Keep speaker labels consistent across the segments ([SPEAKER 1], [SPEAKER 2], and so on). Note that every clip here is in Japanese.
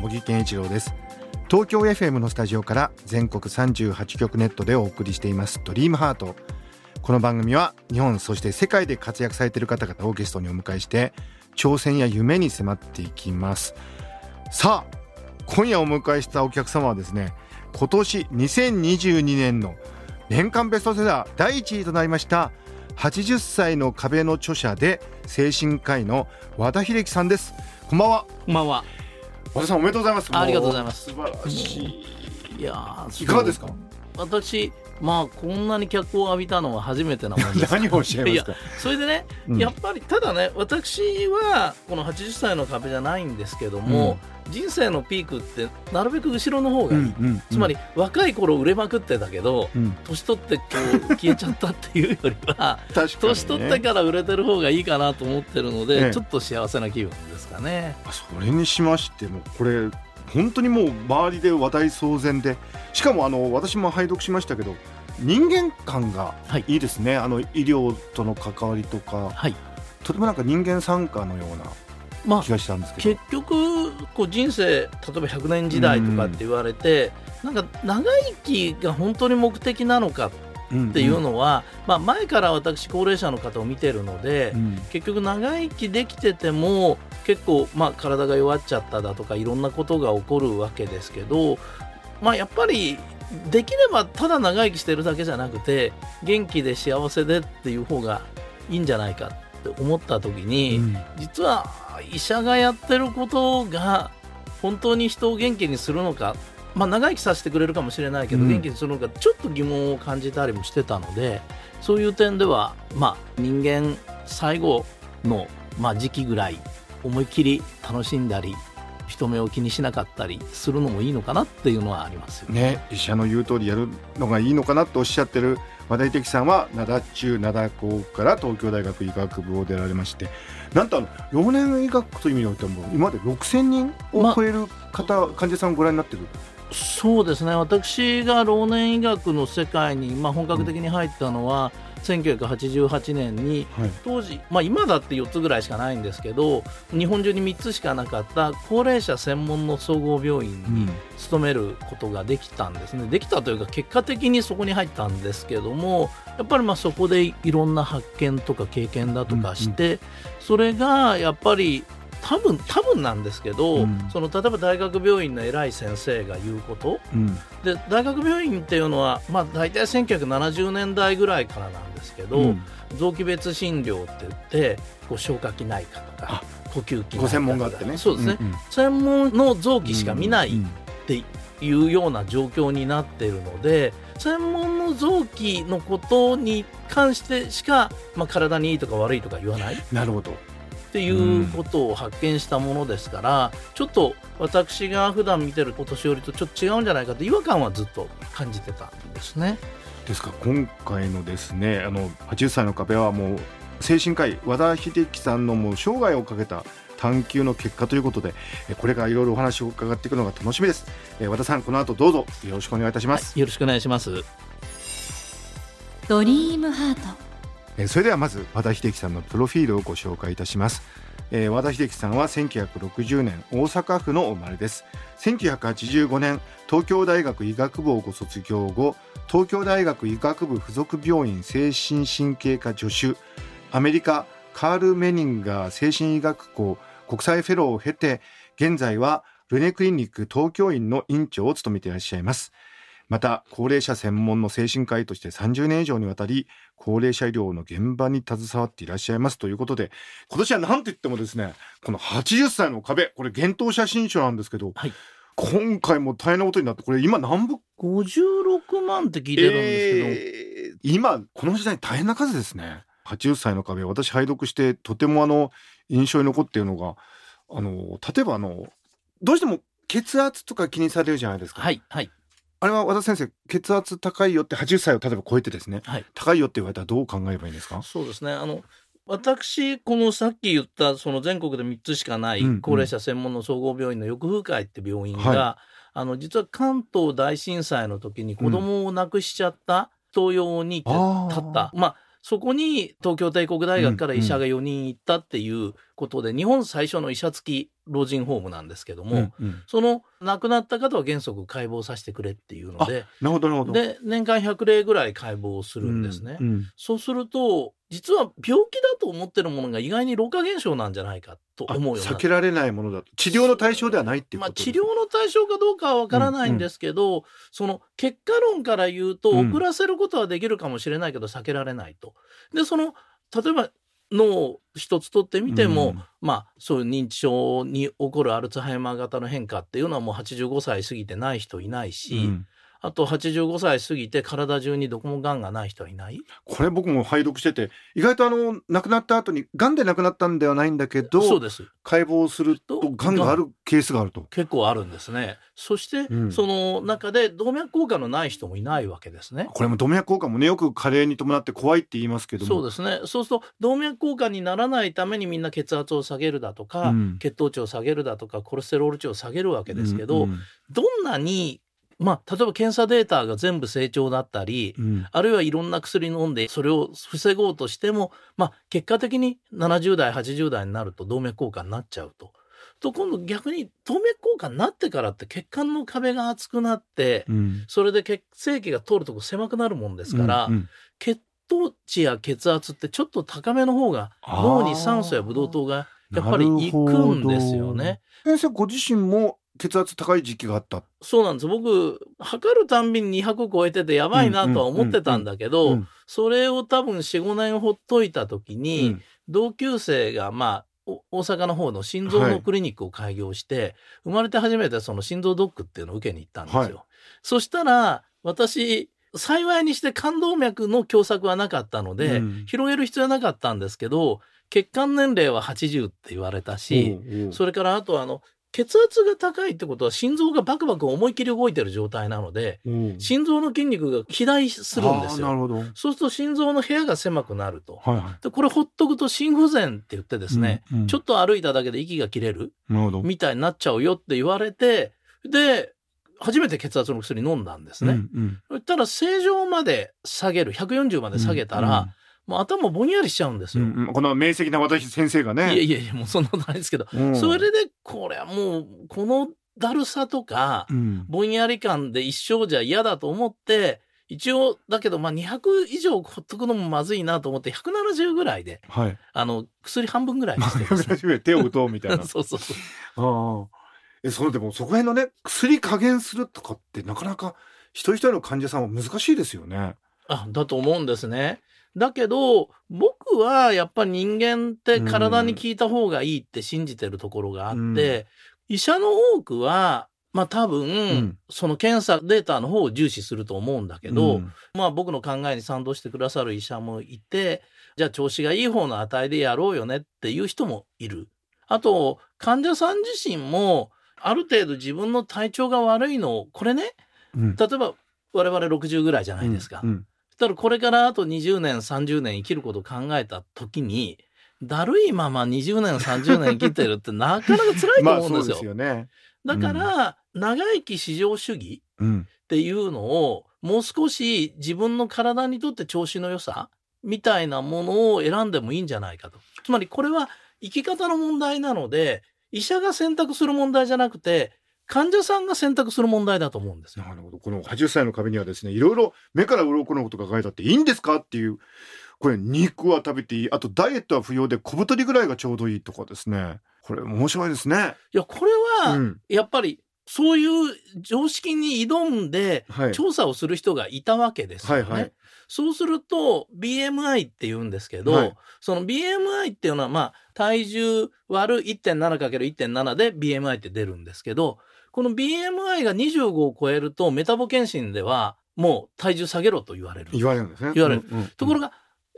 [SPEAKER 1] 茂木健一郎です。東京 FM のスタジオから全国38局ネットでお送りしていますドリームハート。この番組は日本そして世界で活躍されている方々をゲストにお迎えして挑戦や夢に迫っていきます。さあ今夜お迎えしたお客様はですね今年2022年の年間ベストセラー第1位となりました80歳の壁の著者で精神科医の和田秀樹さんです。こんばんは。
[SPEAKER 2] こんばんは。
[SPEAKER 1] 和田さんおめでとうございます。
[SPEAKER 2] ありがとうございます。
[SPEAKER 1] 素晴らしい。
[SPEAKER 2] いや
[SPEAKER 1] いかがですか？
[SPEAKER 2] 私まあこんなに脚光を浴びたのは初めてなもんです。
[SPEAKER 1] 何をおっしゃいますか？
[SPEAKER 2] それでね、うん、やっぱりただね私はこの80歳の壁じゃないんですけども、うん、人生のピークってなるべく後ろの方がいい、うんうんうん、つまり若い頃売れまくってたけど、うん、年取ってこう消えちゃったっていうよりは、ね、年取ってから売れてる方がいいかなと思ってるので、ね、ちょっと幸せな気分ですかね。
[SPEAKER 1] それにしましてもこれ本当にもう周りで話題騒然でしかもあの私も拝読しましたけど人間観がい。いですね、はい、あの医療との関わりとか、はい、とてもなんか人間参加のようなまあ、気がしたんです
[SPEAKER 2] 結局こう人生例えば100年時代とかって言われて、うん、なんか長生きが本当に目的なのかっていうのは、うんうん、まあ、前から私高齢者の方を見てるので、うん、結局長生きできてても結構、まあ、体が弱っちゃっただとかいろんなことが起こるわけですけど、まあ、やっぱりできればただ長生きしてるだけじゃなくて元気で幸せでっていう方がいいんじゃないかって思った時に、うん、実は医者がやってることが本当に人を元気にするのかまあ、長生きさせてくれるかもしれないけど、うん、元気にするのかちょっと疑問を感じたりもしてたのでそういう点では、まあ、人間最後の、まあ、時期ぐらい思いっきり楽しんだり人目を気にしなかったりするのもいいのかなっていうのはありますよ
[SPEAKER 1] ね。医者の言う通りやるのがいいのかなとおっしゃってる和田的さんは灘中灘高から東京大学医学部を出られましてなんとあの老年医学という意味においても今まで6000人を超える方、ま、患者さんをご覧になってる
[SPEAKER 2] そうですね。私が老年医学の世界に、まあ、本格的に入ったのは、うん1988年に、はい、当時、まあ、今だって4つぐらいしかないんですけど日本中に3つしかなかった高齢者専門の総合病院に勤めることができたんですね、うん、できたというか結果的にそこに入ったんですけどもやっぱりまあそこでいろんな発見とか経験だとかして、うんうん、それがやっぱり多分多分なんですけど、うん、その例えば大学病院の偉い先生が言うこと、うん、で大学病院っていうのは、まあ、大体1970年代ぐらいからなんですけど、うん、臓器別診療って言ってこう消化器内科とか呼吸器
[SPEAKER 1] ご専門があってね。
[SPEAKER 2] そうですね、うんうん、専門の臓器しか見ないっていうような状況になっているので専門の臓器のことに関してしか、まあ、体にいいとか悪いとか言わない。
[SPEAKER 1] なるほど
[SPEAKER 2] っていうことを発見したものですから、ちょっと私が普段見てるお年寄りとちょっと違うんじゃないかと違和感はずっと感じてたんですね。
[SPEAKER 1] ですか。今回のですねあの80歳の壁はもう精神科医和田秀樹さんのもう生涯をかけた探求の結果ということでこれからいろいろお話を伺っていくのが楽しみです。和田さんこの後どうぞよろしくお願いいたします、
[SPEAKER 2] はい、よろしくお願いします。
[SPEAKER 3] ドリームハートえ
[SPEAKER 1] それではまず和田秀樹さんのプロフィールをご紹介いたします、えー、和田秀樹さんは1960年大阪府の生まれです。1985年東京大学医学部をご卒業後東京大学医学部附属病院精神神経科助手アメリカカール・メニンガー精神医学校国際フェローを経て現在はルネクリニック東京院の院長を務めていらっしゃいます。また高齢者専門の精神科医として30年以上にわたり高齢者医療の現場に携わっていらっしゃいますということで今年は何と言ってもですねこの80歳の壁これ幻冬写真書なんですけど、はい、今回も大変なことになってこれ今何部
[SPEAKER 2] ？56万って聞いてるんですけど、
[SPEAKER 1] えー、今この時代大変な数ですね。80歳の壁私拝読してとてもあの印象に残っているのがあの例えばあのどうしても血圧とか気にされるじゃないですか。
[SPEAKER 2] はいはい
[SPEAKER 1] あれは和田先生血圧高いよって80歳を例えば超えてですね
[SPEAKER 2] はい。
[SPEAKER 1] 高いよって言われたらどう考えればいいんですか？
[SPEAKER 2] そうですね。あの私このさっき言ったその全国で3つしかない
[SPEAKER 1] うんうん。
[SPEAKER 2] 高齢者専門の総合病院の翼風会って病院が、
[SPEAKER 1] は
[SPEAKER 2] あの実は関東大震災の時に子供を亡くしちゃった人用に立った、まあそこに東京帝国大学から医者が4人行ったっていうことで、日本最初の医者付き老人ホームなんですけども、
[SPEAKER 1] うんうん
[SPEAKER 2] その亡くなった方は原則解剖させてくれっていうので
[SPEAKER 1] なるほどなるほど。
[SPEAKER 2] で年間100例ぐらい解剖をするんですね。
[SPEAKER 1] うんうん
[SPEAKER 2] そうすると実は病気だと思ってるものが意外に老化現象なんじゃないかと
[SPEAKER 1] あ
[SPEAKER 2] 思うよ
[SPEAKER 1] 避けられないものだと。治療の対象ではないっていう
[SPEAKER 2] まあ、
[SPEAKER 1] こと
[SPEAKER 2] 治療の対象かどうかはわからないんですけど、その結果論から言うと
[SPEAKER 1] うん。
[SPEAKER 2] 遅らせることはできるかもしれないけど避けられないと。でその例えば脳一つ取ってみても、
[SPEAKER 1] うん。
[SPEAKER 2] まあそういう認知症に起こるアルツハイマー型の変化っていうのはもう85歳過ぎてない人いないし、
[SPEAKER 1] うん
[SPEAKER 2] あと85歳過ぎて体中にどこもがんがない人はいない？
[SPEAKER 1] これ僕も拝読してて意外とあの亡くなった後に癌で亡くなったんではないんだけど
[SPEAKER 2] そうです
[SPEAKER 1] 解剖すると癌があるケースがあると。
[SPEAKER 2] 結構あるんですね。そして、
[SPEAKER 1] うん
[SPEAKER 2] その中で動脈硬化のない人もいないわけですね。
[SPEAKER 1] これも動脈硬化もねよく加齢に伴って怖いって言いますけども
[SPEAKER 2] そうですね。そうすると動脈硬化にならないためにみんな血圧を下げるだとか、
[SPEAKER 1] うん
[SPEAKER 2] 血糖値を下げるだとかコレステロール値を下げるわけですけど、
[SPEAKER 1] うんうん
[SPEAKER 2] どんなにまあ例えば検査データが全部正常だったり、
[SPEAKER 1] うん。
[SPEAKER 2] あるいはいろんな薬飲んでそれを防ごうとしても、まあ、結果的に70代80代になると動脈硬化になっちゃうと。と今度逆に動脈硬化になってからって血管の壁が厚くなって、
[SPEAKER 1] うん。
[SPEAKER 2] それで血液が通るとこ狭くなるもんですから、
[SPEAKER 1] うんうん。
[SPEAKER 2] 血糖値や血圧ってちょっと高めの方が脳に酸素やブドウ糖がやっぱり行くんですよね。
[SPEAKER 1] 先生ご自身も血圧高い時期があった。
[SPEAKER 2] そうなんです。僕測るたんびに200超えててやばいなとは思ってたんだけど、
[SPEAKER 1] うん。
[SPEAKER 2] それを多分45年ほっといた時に、
[SPEAKER 1] うん。
[SPEAKER 2] 同級生がまあお大阪の方の心臓のクリニックを開業して、生まれて初めてその心臓ドックっていうのを受けに行ったんですよ。
[SPEAKER 1] はい。
[SPEAKER 2] そしたら私幸いにして冠動脈の狭窄はなかったので、
[SPEAKER 1] うん。
[SPEAKER 2] 広げる必要はなかったんですけど血管年齢は80って言われたし、
[SPEAKER 1] おうおう。
[SPEAKER 2] それからあとあの血圧が高いってことは心臓がバクバク思いっきり動いてる状態なので
[SPEAKER 1] おう
[SPEAKER 2] 心臓の筋肉が肥大するんですよ。
[SPEAKER 1] なるほど。
[SPEAKER 2] そうすると心臓の部屋が狭くなると。
[SPEAKER 1] はいは
[SPEAKER 2] でこれほっとくと心不全って言ってですね、
[SPEAKER 1] うんうん
[SPEAKER 2] ちょっと歩いただけで息が切れる。みたいになっちゃうよって言われてで初めて血圧の薬飲んだんですね。
[SPEAKER 1] うんうん
[SPEAKER 2] たら正常まで下げる140まで下げたら、もう頭ぼんやりしちゃうんですよ。
[SPEAKER 1] うんうんうんこの明晰な私先生がね。
[SPEAKER 2] いやいやいやもうそんなことないですけど、
[SPEAKER 1] うん
[SPEAKER 2] それでこれはもうこのだるさとか、
[SPEAKER 1] うん
[SPEAKER 2] ぼんやり感で一生じゃ嫌だと思って一応だけどまあ200以上ほっとくのもまずいなと思って170ぐらいで
[SPEAKER 1] はい。
[SPEAKER 2] あの薬半分ぐらいにしてですね
[SPEAKER 1] 手を打とうみたいな。
[SPEAKER 2] そうそうそう
[SPEAKER 1] ああ。え、そのでもそこへんのね、薬加減するとかってなかなか一人一人の患者さんは難しいですよね。
[SPEAKER 2] あだと思うんですね。だけど僕はやっぱり人間って体に効いた方がいいって信じてるところがあって、
[SPEAKER 1] うん。
[SPEAKER 2] 医者の多くはまあ多分、
[SPEAKER 1] ん。
[SPEAKER 2] その検査データの方を重視すると思うんだけど、
[SPEAKER 1] うん。
[SPEAKER 2] まあ僕の考えに賛同してくださる医者もいてじゃあ調子がいい方の値でやろうよねっていう人もいる。あと患者さん自身もある程度自分の体調が悪いのをこれね
[SPEAKER 1] うん。
[SPEAKER 2] 例えば我々60ぐらいじゃないですか。
[SPEAKER 1] うん
[SPEAKER 2] そしたらこれからあと20年30年生きることを考えた時にだるいまま20年30年生きてるって なかなか辛いと
[SPEAKER 1] まあ
[SPEAKER 2] 思うんですよ。
[SPEAKER 1] すよね。
[SPEAKER 2] だから、長生き至上主義
[SPEAKER 1] うん。
[SPEAKER 2] っていうのをもう少し自分の体にとって調子の良さみたいなものを選んでもいいんじゃないかと。つまりこれは生き方の問題なので医者が選択する問題じゃなくて患者さんが選択する問題だと思うんですよ。
[SPEAKER 1] なるほど。この80歳の壁にはですね、いろいろ目から鱗のことが書いてあっていいんですかっていう、これ肉は食べていい、あとダイエットは不要で小太りぐらいがちょうどいいとかですね。これ面白いですね。
[SPEAKER 2] いやこれは
[SPEAKER 1] うん。
[SPEAKER 2] やっぱりそういう常識に挑んで
[SPEAKER 1] はい。
[SPEAKER 2] 調査をする人がいたわけですよね。
[SPEAKER 1] はいはい
[SPEAKER 2] そうすると BMI って言うんですけど、
[SPEAKER 1] はい
[SPEAKER 2] その BMI っていうのはまあ体重割る 1.7×1.7 で BMI って出るんですけどこの BMI が25を超えるとメタボ検診ではもう体重下げろと言われる。
[SPEAKER 1] 言われるんですね。
[SPEAKER 2] 言われる
[SPEAKER 1] うんうん
[SPEAKER 2] ところが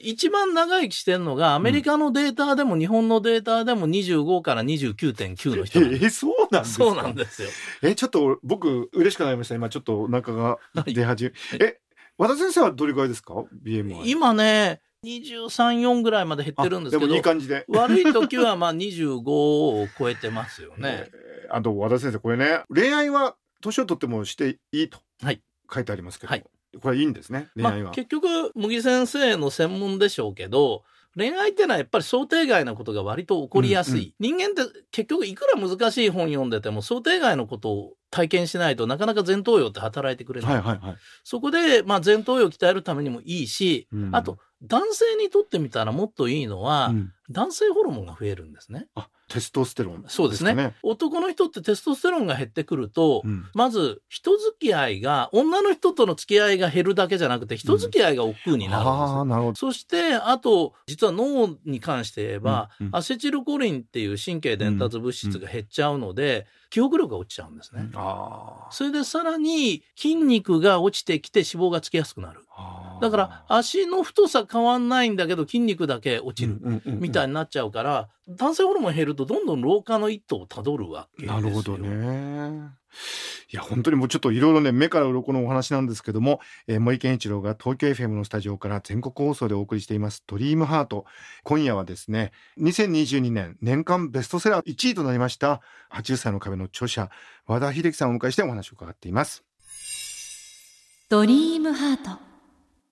[SPEAKER 2] 一番長生きしてるのが、アメリカのデータでも日本のデータでも25から29.9の人なんです。
[SPEAKER 1] えそうなんですか？
[SPEAKER 2] そうなんですよ。
[SPEAKER 1] えちょっと僕嬉しくなりました。今ちょっとお腹が出始め、
[SPEAKER 2] は い
[SPEAKER 1] え和田先生はどれぐらいですか？BMI
[SPEAKER 2] 今ね、23、4ぐらいまで減ってるんですけど
[SPEAKER 1] あでもいい、感じで。
[SPEAKER 2] 悪い時はまあ25を超えてますよね。
[SPEAKER 1] えーあと和田先生これね恋愛は年を取ってもしていいと
[SPEAKER 2] はい。
[SPEAKER 1] 書いてありますけど、
[SPEAKER 2] はい
[SPEAKER 1] これいいんですね恋愛は、
[SPEAKER 2] まあ、結局、茂木先生の専門でしょうけど、恋愛っていうのはやっぱり想定外なことが割と起こりやすい。人間って結局いくら難しい本読んでても想定外のことを体験しないとなかなか前頭葉って働いてくれない。
[SPEAKER 1] はいはいはい、
[SPEAKER 2] そこで、まあ、前頭葉を鍛えるためにもいいし、
[SPEAKER 1] うん
[SPEAKER 2] あと男性にとってみたらもっといいのは、
[SPEAKER 1] うん。
[SPEAKER 2] 男性ホルモンが増えるんですね。
[SPEAKER 1] あテストステロン
[SPEAKER 2] そうですね。
[SPEAKER 1] か
[SPEAKER 2] 男の人ってテストステロンが減ってくると、
[SPEAKER 1] うん。
[SPEAKER 2] まず人付き合いが女の人との付き合いが減るだけじゃなくて人付き合いが億劫になるんですよ。
[SPEAKER 1] ああなるほど。
[SPEAKER 2] そして、あと、実は脳に関して言えば、
[SPEAKER 1] うんうん。
[SPEAKER 2] アセチルコリンっていう神経伝達物質が減っちゃうので、記憶力が落ちちゃうんですね。
[SPEAKER 1] あ
[SPEAKER 2] それでさらに筋肉が落ちてきて脂肪がつきやすくなる。
[SPEAKER 1] あ
[SPEAKER 2] だから足の太さ変わんないんだけど筋肉だけ落ちるみたい
[SPEAKER 1] な
[SPEAKER 2] になっちゃうから、男性ホルモン減るとどんどん老化の一途をたどるわけですよ。
[SPEAKER 1] なるほどね。いや本当にもうちょっといろいろね目から鱗のお話なんですけども、えー森健一郎が東京 FM のスタジオから全国放送でお送りしています「ドリームハート今夜はですね2022年年間ベストセラー1位となりました80歳の壁の著者和田秀樹さんをお迎えしてお話を伺っています。
[SPEAKER 3] ドリームハート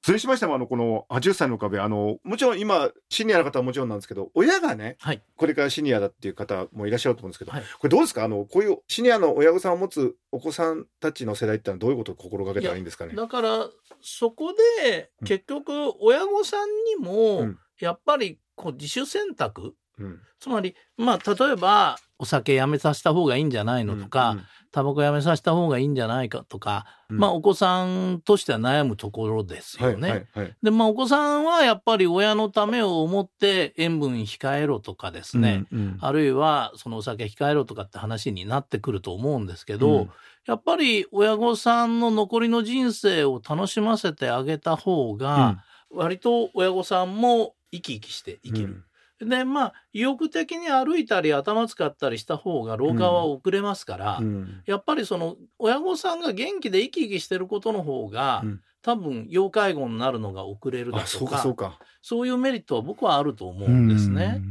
[SPEAKER 1] それにしましてもあのこの80歳の壁あのもちろん今シニアの方はもちろんなんですけど親がね
[SPEAKER 2] はい。
[SPEAKER 1] これからシニアだっていう方もいらっしゃると思うんですけど、
[SPEAKER 2] はい。
[SPEAKER 1] これどうですか？あのこういうシニアの親御さんを持つお子さんたちの世代ってのはどういうことを心がけたらいいんですかね？
[SPEAKER 2] だから、そこで
[SPEAKER 1] うん。
[SPEAKER 2] 結局親御さんにも
[SPEAKER 1] うん、
[SPEAKER 2] やっぱりこう自主選択、
[SPEAKER 1] うん。
[SPEAKER 2] つまり、まあ、例えば、お酒やめさせた方がいいんじゃないのとか、タバコやめさせた方がいいんじゃないかとか、
[SPEAKER 1] うん。
[SPEAKER 2] まあ、お子さんとしては悩むところです
[SPEAKER 1] はい
[SPEAKER 2] よね。
[SPEAKER 1] はいはい
[SPEAKER 2] で、まあ、お子さんはやっぱり親のためを思って塩分控えろとかですね、
[SPEAKER 1] うんうん。
[SPEAKER 2] あるいはそのお酒控えろとかって話になってくると思うんですけど、
[SPEAKER 1] うん。
[SPEAKER 2] やっぱり親御さんの残りの人生を楽しませてあげた方が、割と親御さんも生き生きして生きる。でまあ意欲的に歩いたり頭使ったりした方が老化は遅れますから、
[SPEAKER 1] うんうん
[SPEAKER 2] やっぱりその親御さんが元気で生き生きしてることの方が、
[SPEAKER 1] うん
[SPEAKER 2] 多分要介護になるのが遅れるだ
[SPEAKER 1] あそう
[SPEAKER 2] とか
[SPEAKER 1] かそうか。
[SPEAKER 2] そういうメリットは僕はあると思うんですね。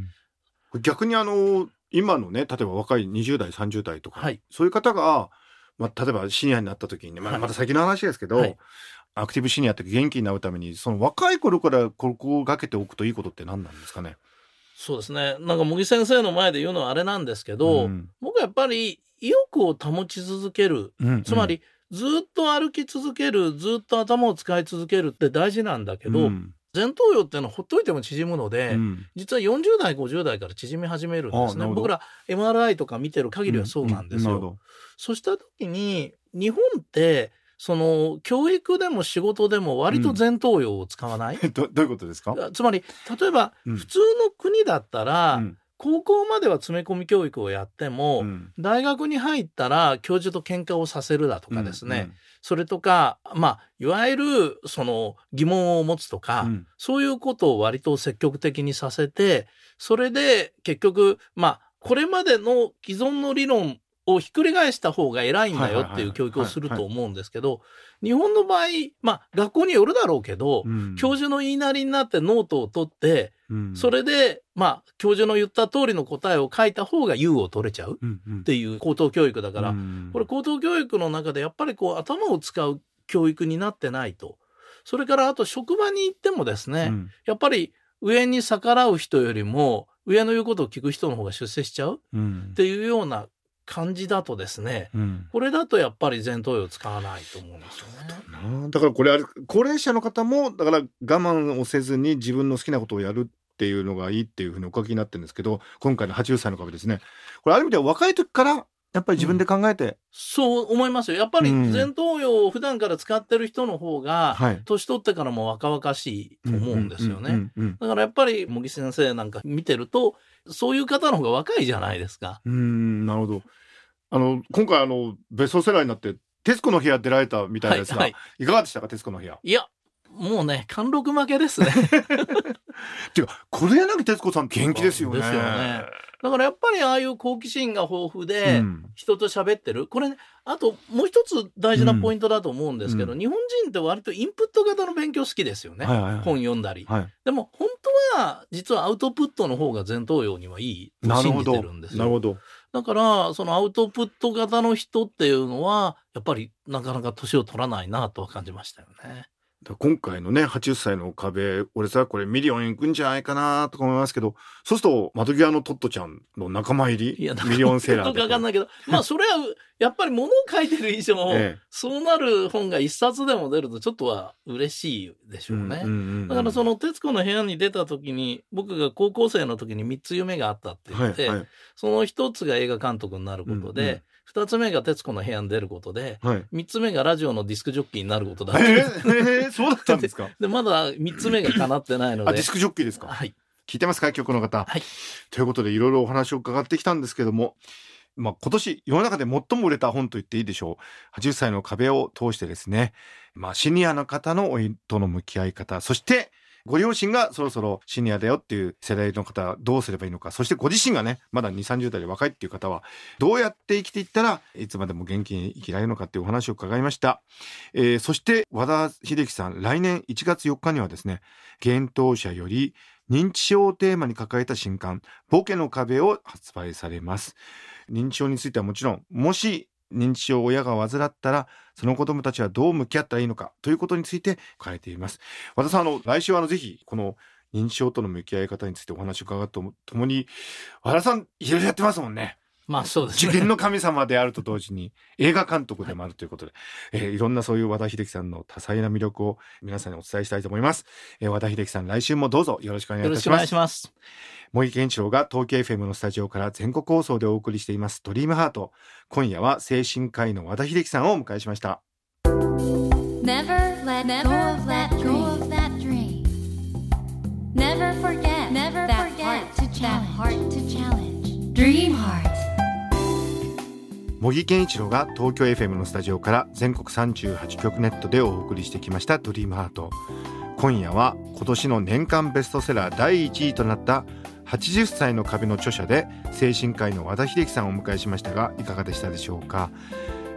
[SPEAKER 1] うん。逆にあの今のね例えば若い20代30代とか、
[SPEAKER 2] はい
[SPEAKER 1] そういう方が、まあ、例えばシニアになった時にね、まあ、
[SPEAKER 2] はい
[SPEAKER 1] また先の話ですけど、
[SPEAKER 2] はい
[SPEAKER 1] アクティブシニアって元気になるためにその若い頃から心がけておくといいことって何なんですかね？
[SPEAKER 2] そうですね。なんか茂木先生の前で言うのはあれなんですけど、
[SPEAKER 1] うん。
[SPEAKER 2] 僕はやっぱり意欲を保ち続ける。
[SPEAKER 1] うん
[SPEAKER 2] つまり、ずっと歩き続けるずっと頭を使い続けるって大事なんだけど、
[SPEAKER 1] うん。
[SPEAKER 2] 前頭葉っていうのはほっといても縮むので、
[SPEAKER 1] うん。
[SPEAKER 2] 実は40代50代から縮み始めるんですね。僕ら MRI とか見てる限りはそうなんですよ。そうした時に日本ってその教育でも仕事でも割と前頭葉を使わない、
[SPEAKER 1] どどういうことですか、
[SPEAKER 2] つまり例えば
[SPEAKER 1] うん。
[SPEAKER 2] 普通の国だったら、
[SPEAKER 1] うん。
[SPEAKER 2] 高校までは詰め込み教育をやっても、
[SPEAKER 1] うん。
[SPEAKER 2] 大学に入ったら教授と喧嘩をさせるだとかですね、それとかまあいわゆるその疑問を持つとか、
[SPEAKER 1] うんうん。
[SPEAKER 2] そういうことを割と積極的にさせてそれで結局まあこれまでの既存の理論をひっくり返した方が偉いんだよっていう教育をすると思うんですけど日本の場合まあ学校によるだろうけど、
[SPEAKER 1] うん。
[SPEAKER 2] 教授の言いなりになってノートを取って
[SPEAKER 1] うん。
[SPEAKER 2] それでまあ教授の言った通りの答えを書いた方が優を取れちゃうっ
[SPEAKER 1] うんうん。
[SPEAKER 2] ていう高等教育だから、
[SPEAKER 1] うん。
[SPEAKER 2] これ高等教育の中でやっぱりこう頭を使う教育になってないと。それからあと職場に行ってもですね、
[SPEAKER 1] うん。
[SPEAKER 2] やっぱり上に逆らう人よりも上の言うことを聞く人の方が出世しちゃう
[SPEAKER 1] うん。
[SPEAKER 2] っていうような感じだとですね、
[SPEAKER 1] うん
[SPEAKER 2] これだとやっぱり前頭葉を使わないと思うんですよね。
[SPEAKER 1] だからこれあれ高齢者の方もだから我慢をせずに自分の好きなことをやるっていうのがいいっていうふうにお書きになってるんですけど今回の80歳の壁ですねこれある意味では若い時からやっぱり自分で考えて、
[SPEAKER 2] そう思いますよ。やっぱり
[SPEAKER 1] うん。
[SPEAKER 2] 前頭葉を普段から使ってる人の方が、
[SPEAKER 1] はい。
[SPEAKER 2] 年取ってからも若々しいと思うんですよね。
[SPEAKER 1] うんうんうん
[SPEAKER 2] だからやっぱり茂木先生なんか見てるとそういう方の方が若いじゃないですか。
[SPEAKER 1] うんうんなるほど。あの今回あのベストセラーになって「徹子の部屋」出られたみたいですが、
[SPEAKER 2] はいはい。
[SPEAKER 1] い、かがでしたか？徹子の部屋。
[SPEAKER 2] いやもうね貫禄負けですね。
[SPEAKER 1] っていうか黒柳徹子さん元気ですよね。
[SPEAKER 2] ですよねだからやっぱりああいう好奇心が豊富で
[SPEAKER 1] うん。
[SPEAKER 2] 人と喋ってる、これねあともう一つ大事なポイントだと思うんですけど、
[SPEAKER 1] う
[SPEAKER 2] 日本人って割とインプット型の勉強好きですよね、
[SPEAKER 1] はいはいはい。
[SPEAKER 2] 本読んだり。
[SPEAKER 1] はい。
[SPEAKER 2] でも本当は実はアウトプットの方が前頭葉にはいいと信じてるんですよ。
[SPEAKER 1] なるほど。
[SPEAKER 2] だからそのアウトプット型の人っていうのはやっぱりなかなか年を取らないなとは感じましたよね。
[SPEAKER 1] 今回のね80歳の壁俺さこれミリオンいくんじゃないかなとか思いますけどそうすると窓際のトットちゃんの仲間入り？ミリオンセーラー
[SPEAKER 2] よくわかんないけど まあそれはやっぱり物を書いてる以上、
[SPEAKER 1] ええ。
[SPEAKER 2] そうなる本が一冊でも出るとちょっとは嬉しいでしょうね。だからそ
[SPEAKER 1] の
[SPEAKER 2] の『徹子の部屋』に出た時に僕が高校生の時に3つ夢があったって言って、
[SPEAKER 1] はいはい。
[SPEAKER 2] その1つが映画監督になることで、2つ目が『徹子の部屋』に出ることで
[SPEAKER 1] はい。
[SPEAKER 2] 3つ目がラジオのディスクジョッキーになることだっ
[SPEAKER 1] え
[SPEAKER 2] て、
[SPEAKER 1] ーえーそうだったんですか？
[SPEAKER 2] でまだ3つ目が叶ってないので。
[SPEAKER 1] あディスクジョッキーですか？
[SPEAKER 2] はい。
[SPEAKER 1] 聞いてますか曲の方、
[SPEAKER 2] はい。
[SPEAKER 1] ということでいろいろお話を伺ってきたんですけどもまあ、今年世の中で最も売れた本と言っていいでしょう。80歳の壁を通してですね、まあ、シニアの方の老いとの向き合い方そしてご両親がそろそろシニアだよっていう世代の方はどうすればいいのか。そしてご自身がねまだ2 3 0代で若いっていう方はどうやって生きていったらいつまでも元気に生きられるのかっていうお話を伺いました、えーそして和田秀樹さん来年1月4日にはですね幻冬者より認知症をテーマに抱えた新刊「ボケの壁」を発売されます。認知症についてはもちろんもし認知症を親が患ったらその子どもたちはどう向き合ったらいいのかということについて書かれています。和田さんあの来週はあのぜひこの認知症との向き合い方についてお話を伺うとともに和田さんいろいろやってますもんね。
[SPEAKER 2] まあそうですね
[SPEAKER 1] 受験の神様であると同時に映画監督でもあるということで、えーいろんなそういう和田秀樹さんの多彩な魅力を皆さんにお伝えしたいと思います、えー和田秀樹さん来週もどうぞよろしくお願いいたします
[SPEAKER 2] よろしくお願いします
[SPEAKER 1] 茂木健一郎が東京 FM のスタジオから全国放送でお送りしていますドリームハート今夜は精神科医の和田秀樹さんをお迎えしました
[SPEAKER 3] Never let go of that dream. Never forget Never that heart to challenge. heart to challenge. Dream heart.
[SPEAKER 1] 茂木健一郎が東京 FM のスタジオから全国38局ネットでお送りしてきましたドリームハート。今夜は今年の年間ベストセラー第1位となった80歳の壁の著者で精神科医の和田秀樹さんをお迎えしましたがいかがでしたでしょうか？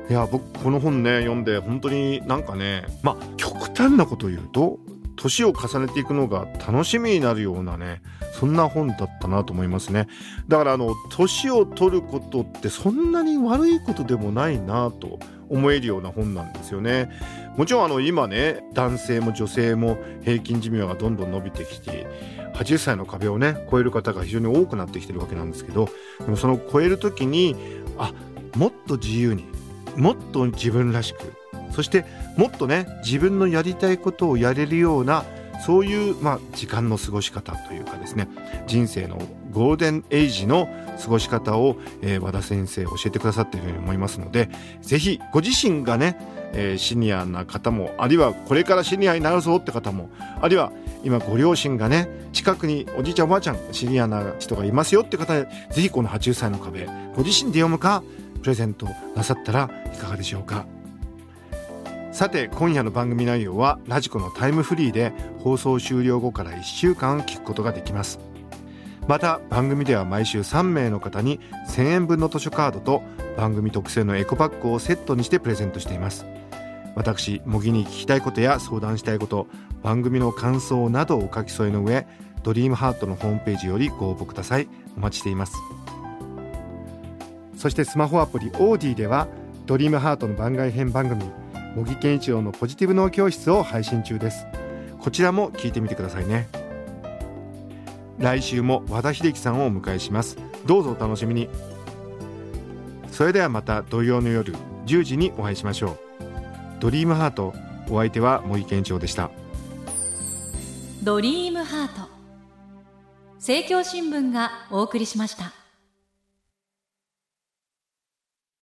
[SPEAKER 1] いや僕この本ね読んで本当になんかねまあ極端なことを言うと年を重ねていくのが楽しみになるようなねそんな本だったなと思いますね。だからあの年を取ることってそんなに悪いことでもないなと思えるような本なんですよね。もちろんあの今ね男性も女性も平均寿命がどんどん伸びてきて80歳の壁をね超える方が非常に多くなってきてるわけなんですけどでもその超える時にあもっと自由にもっと自分らしくそしてもっとね自分のやりたいことをやれるようなそういう、まあ、時間の過ごし方というかですね人生のゴールデンエイジの過ごし方を、えー和田先生教えてくださっているように思いますのでぜひご自身がね、えーシニアな方もあるいはこれからシニアになるぞって方もあるいは今ご両親がね近くにおじいちゃんおばあちゃんシニアな人がいますよって方ぜひこの80歳の壁ご自身で読むかプレゼントなさったらいかがでしょうか。さて今夜の番組内容はラジコのタイムフリーで放送終了後から1週間聞くことができます。また番組では毎週3名の方に1000円分の図書カードと番組特製のエコパックをセットにしてプレゼントしています。私模擬に聞きたいことや相談したいこと番組の感想などをお書き添えの上ドリームハートのホームページよりご応募ください。お待ちしています。そしてスマホアプリオーディではドリームハートの番外編番組茂木健一郎のポジティブ脳教室を配信中です。こちらも聞いてみてくださいね。来週も和田秀樹さんをお迎えします。どうぞお楽しみに。それではまた土曜の夜10時にお会いしましょう。ドリームハートお相手は茂木健一郎でした。
[SPEAKER 3] ドリームハート。政教新聞がお送りしました。